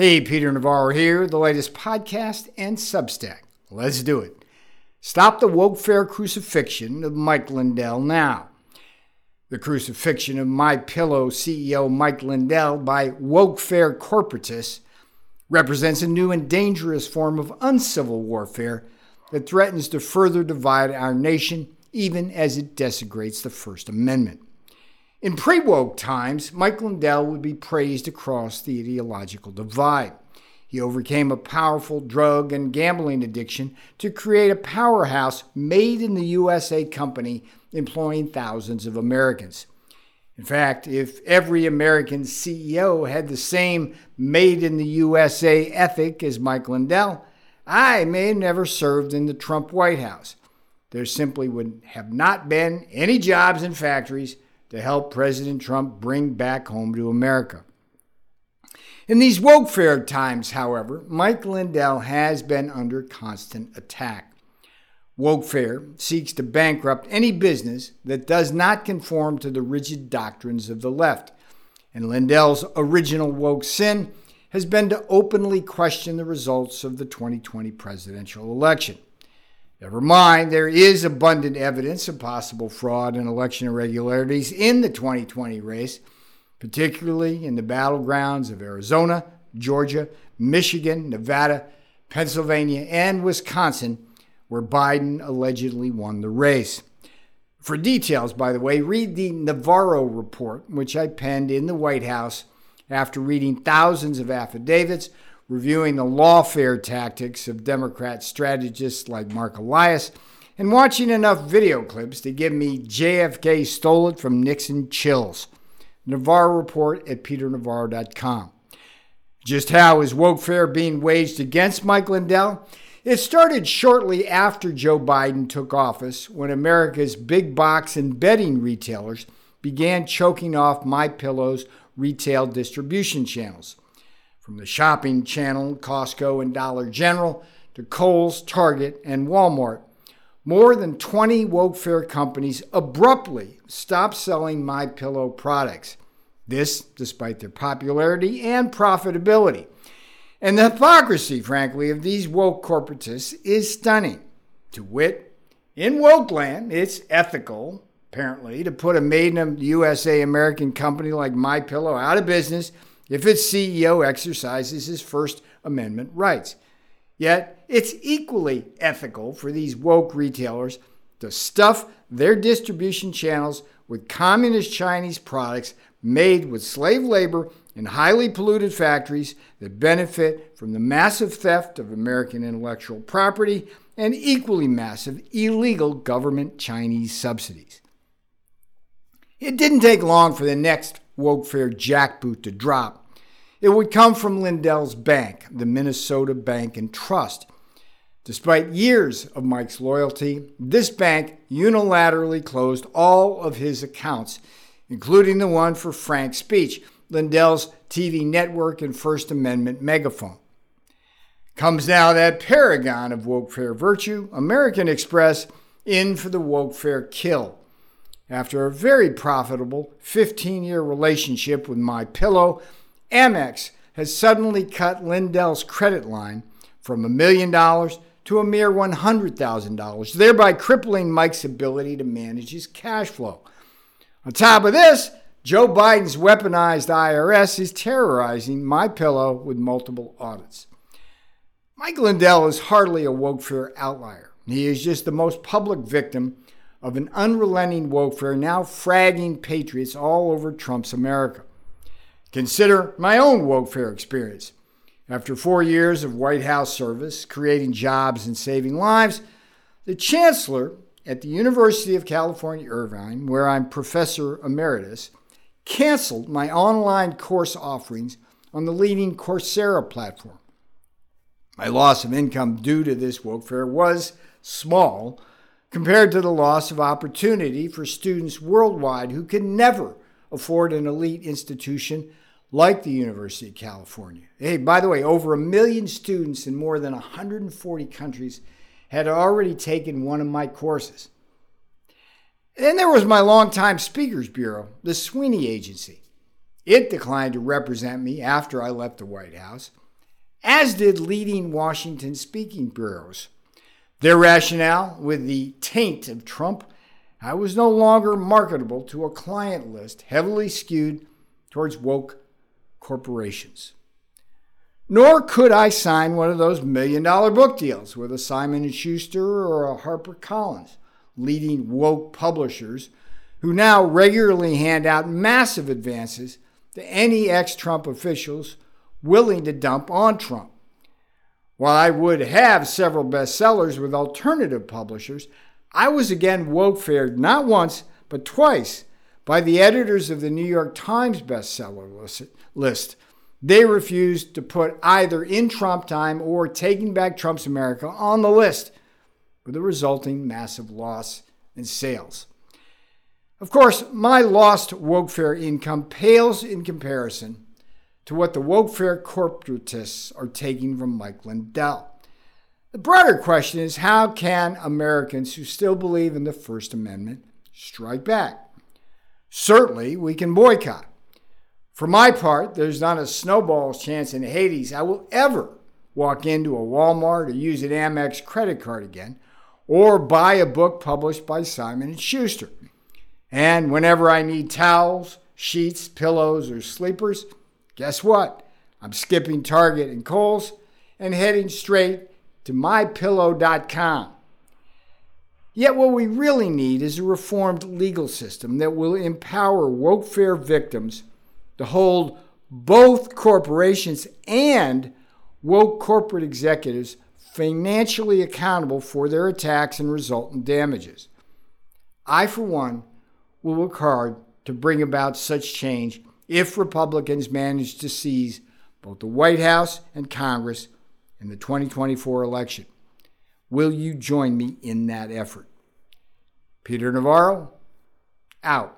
Hey, Peter Navarro here, the latest podcast and Substack. Let's do it. Stop the wokefare crucifixion of Mike Lindell now. The crucifixion of My Pillow CEO Mike Lindell by wokefare corporatists represents a new and dangerous form of uncivil warfare that threatens to further divide our nation even as it desecrates the First Amendment. In pre woke times, Mike Lindell would be praised across the ideological divide. He overcame a powerful drug and gambling addiction to create a powerhouse made in the USA company employing thousands of Americans. In fact, if every American CEO had the same made in the USA ethic as Mike Lindell, I may have never served in the Trump White House. There simply would have not been any jobs in factories to help President Trump bring back home to America. In these wokefare times, however, Mike Lindell has been under constant attack. Wokefare seeks to bankrupt any business that does not conform to the rigid doctrines of the left. And Lindell's original woke sin has been to openly question the results of the 2020 presidential election. Never mind, there is abundant evidence of possible fraud and election irregularities in the 2020 race, particularly in the battlegrounds of Arizona, Georgia, Michigan, Nevada, Pennsylvania, and Wisconsin, where Biden allegedly won the race. For details, by the way, read the Navarro report, which I penned in the White House after reading thousands of affidavits reviewing the lawfare tactics of Democrat strategists like Marc Elias, and watching enough video clips to give me JFK stole it from Nixon chills. Navarro Report at peternavarro.com. Just how is wokefare being waged against Mike Lindell? It started shortly after Joe Biden took office when America's big box and bedding retailers began choking off My Pillow's retail distribution channels. From the shopping channel, Costco and Dollar General, to Kohl's, Target, and Walmart, more than 20 wokefare companies abruptly stopped selling My Pillow products. This despite their popularity and profitability. And the hypocrisy, frankly, of these woke corporatists is stunning. To wit, in woke land, it's ethical, apparently, to put a made in USA American company like My Pillow out of business if its CEO exercises his First Amendment rights. Yet, it's equally ethical for these woke retailers to stuff their distribution channels with communist Chinese products made with slave labor in highly polluted factories that benefit from the massive theft of American intellectual property and equally massive illegal government Chinese subsidies. It didn't take long for the next wokefare jackboot to drop. It would come from Lindell's bank, the Minnesota Bank and Trust. Despite years of Mike's loyalty, this bank unilaterally closed all of his accounts, including the one for Frank's Speech, Lindell's TV network and First Amendment megaphone. Comes now that paragon of wokefare virtue, American Express, in for the wokefare kill. After a very profitable 15 year relationship with My Pillow, Amex has suddenly cut Lindell's credit line from a million dollars to a mere $100,000, thereby crippling Mike's ability to manage his cash flow. On top of this, Joe Biden's weaponized IRS is terrorizing my pillow with multiple audits. Mike Lindell is hardly a wokefare outlier. He is just the most public victim of an unrelenting fair now fragging patriots all over Trump's America. Consider my own fair experience. After four years of White House service, creating jobs and saving lives, the chancellor at the University of California, Irvine, where I'm professor emeritus, canceled my online course offerings on the leading Coursera platform. My loss of income due to this wokefare was small compared to the loss of opportunity for students worldwide who can never afford an elite institution like the University of California. Hey, by the way, over a million students in more than 140 countries had already taken one of my courses. then there was my longtime speakers bureau, the Sweeney Agency. It declined to represent me after I left the White House. as did leading Washington speaking bureaus. Their rationale with the taint of Trump, I was no longer marketable to a client list heavily skewed towards woke corporations. Nor could I sign one of those million dollar book deals with a Simon & Schuster or a HarperCollins, leading woke publishers who now regularly hand out massive advances to any ex-Trump officials willing to dump on Trump. While I would have several bestsellers with alternative publishers, I was again woke-fared not once, but twice by the editors of the New York Times bestseller list they refused to put either in Trump time or Taking Back Trump's America on the list, with the resulting massive loss in sales. Of course, my lost Wokefare income pales in comparison to what the Wokefare corporatists are taking from Mike Lindell. The broader question is how can Americans who still believe in the First Amendment strike back? Certainly, we can boycott. For my part, there's not a snowball's chance in Hades I will ever walk into a Walmart or use an Amex credit card again, or buy a book published by Simon & Schuster. And whenever I need towels, sheets, pillows, or sleepers, guess what? I'm skipping Target and Kohl's and heading straight to mypillow.com. Yet, what we really need is a reformed legal system that will empower wokefare victims to hold both corporations and woke corporate executives financially accountable for their attacks and resultant damages. I, for one, will work hard to bring about such change if Republicans manage to seize both the White House and Congress in the 2024 election. Will you join me in that effort? Peter Navarro, out.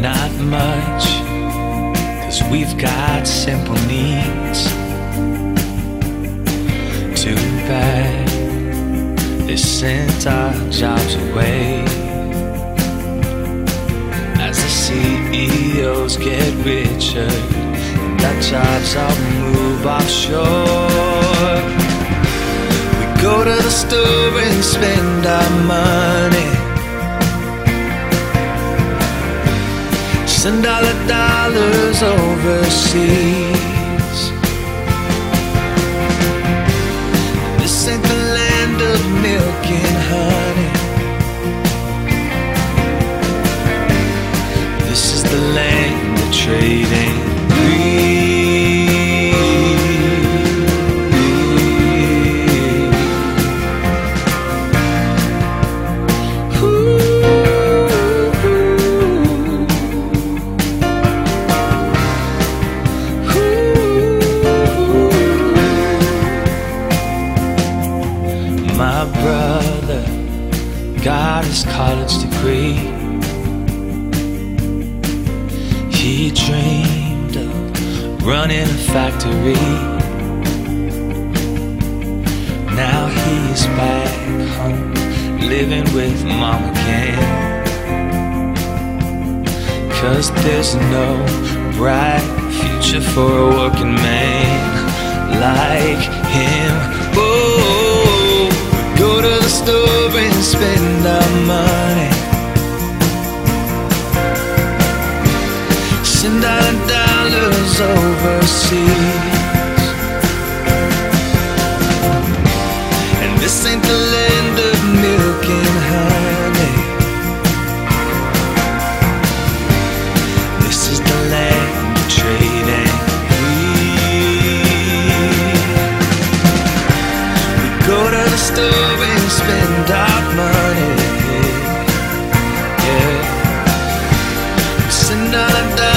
Not much, cause we've got simple needs. Too bad they sent our jobs away. As the CEOs get richer, and our jobs all move offshore We go to the store and spend our money. All the dollars overseas. This ain't the land of milk and honey. This is the land of trading. My brother got his college degree. He dreamed of running a factory. Now he's back home, living with mom again. Cause there's no bright future for a working man like him store and spend our money. Send our dollars overseas. Send our